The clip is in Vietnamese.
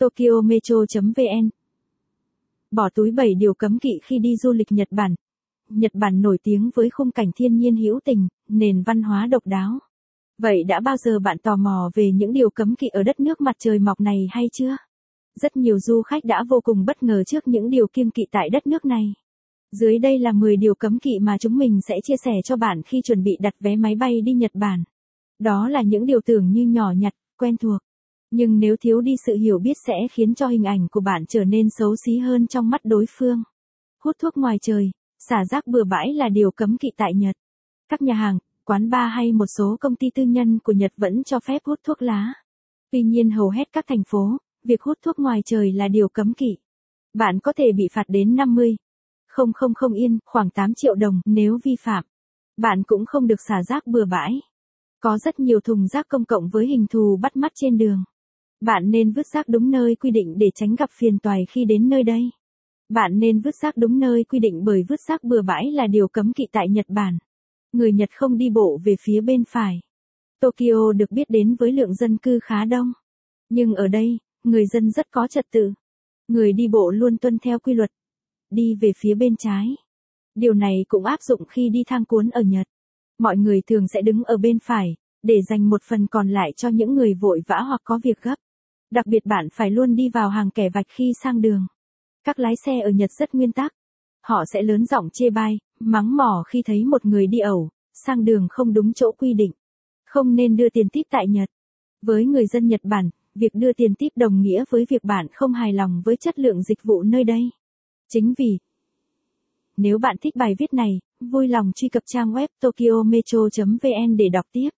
Tokyo Metro.vn Bỏ túi 7 điều cấm kỵ khi đi du lịch Nhật Bản. Nhật Bản nổi tiếng với khung cảnh thiên nhiên hữu tình, nền văn hóa độc đáo. Vậy đã bao giờ bạn tò mò về những điều cấm kỵ ở đất nước mặt trời mọc này hay chưa? Rất nhiều du khách đã vô cùng bất ngờ trước những điều kiêng kỵ tại đất nước này. Dưới đây là 10 điều cấm kỵ mà chúng mình sẽ chia sẻ cho bạn khi chuẩn bị đặt vé máy bay đi Nhật Bản. Đó là những điều tưởng như nhỏ nhặt, quen thuộc. Nhưng nếu thiếu đi sự hiểu biết sẽ khiến cho hình ảnh của bạn trở nên xấu xí hơn trong mắt đối phương. Hút thuốc ngoài trời, xả rác bừa bãi là điều cấm kỵ tại Nhật. Các nhà hàng, quán bar hay một số công ty tư nhân của Nhật vẫn cho phép hút thuốc lá. Tuy nhiên hầu hết các thành phố, việc hút thuốc ngoài trời là điều cấm kỵ. Bạn có thể bị phạt đến 50, 000 yên, khoảng 8 triệu đồng nếu vi phạm. Bạn cũng không được xả rác bừa bãi. Có rất nhiều thùng rác công cộng với hình thù bắt mắt trên đường. Bạn nên vứt rác đúng nơi quy định để tránh gặp phiền toái khi đến nơi đây. Bạn nên vứt rác đúng nơi quy định bởi vứt rác bừa bãi là điều cấm kỵ tại Nhật Bản. Người Nhật không đi bộ về phía bên phải. Tokyo được biết đến với lượng dân cư khá đông. Nhưng ở đây, người dân rất có trật tự. Người đi bộ luôn tuân theo quy luật. Đi về phía bên trái. Điều này cũng áp dụng khi đi thang cuốn ở Nhật. Mọi người thường sẽ đứng ở bên phải, để dành một phần còn lại cho những người vội vã hoặc có việc gấp. Đặc biệt bạn phải luôn đi vào hàng kẻ vạch khi sang đường. Các lái xe ở Nhật rất nguyên tắc. Họ sẽ lớn giọng chê bai, mắng mỏ khi thấy một người đi ẩu, sang đường không đúng chỗ quy định. Không nên đưa tiền tip tại Nhật. Với người dân Nhật Bản, việc đưa tiền tip đồng nghĩa với việc bạn không hài lòng với chất lượng dịch vụ nơi đây. Chính vì, nếu bạn thích bài viết này, vui lòng truy cập trang web tokyometro.vn để đọc tiếp.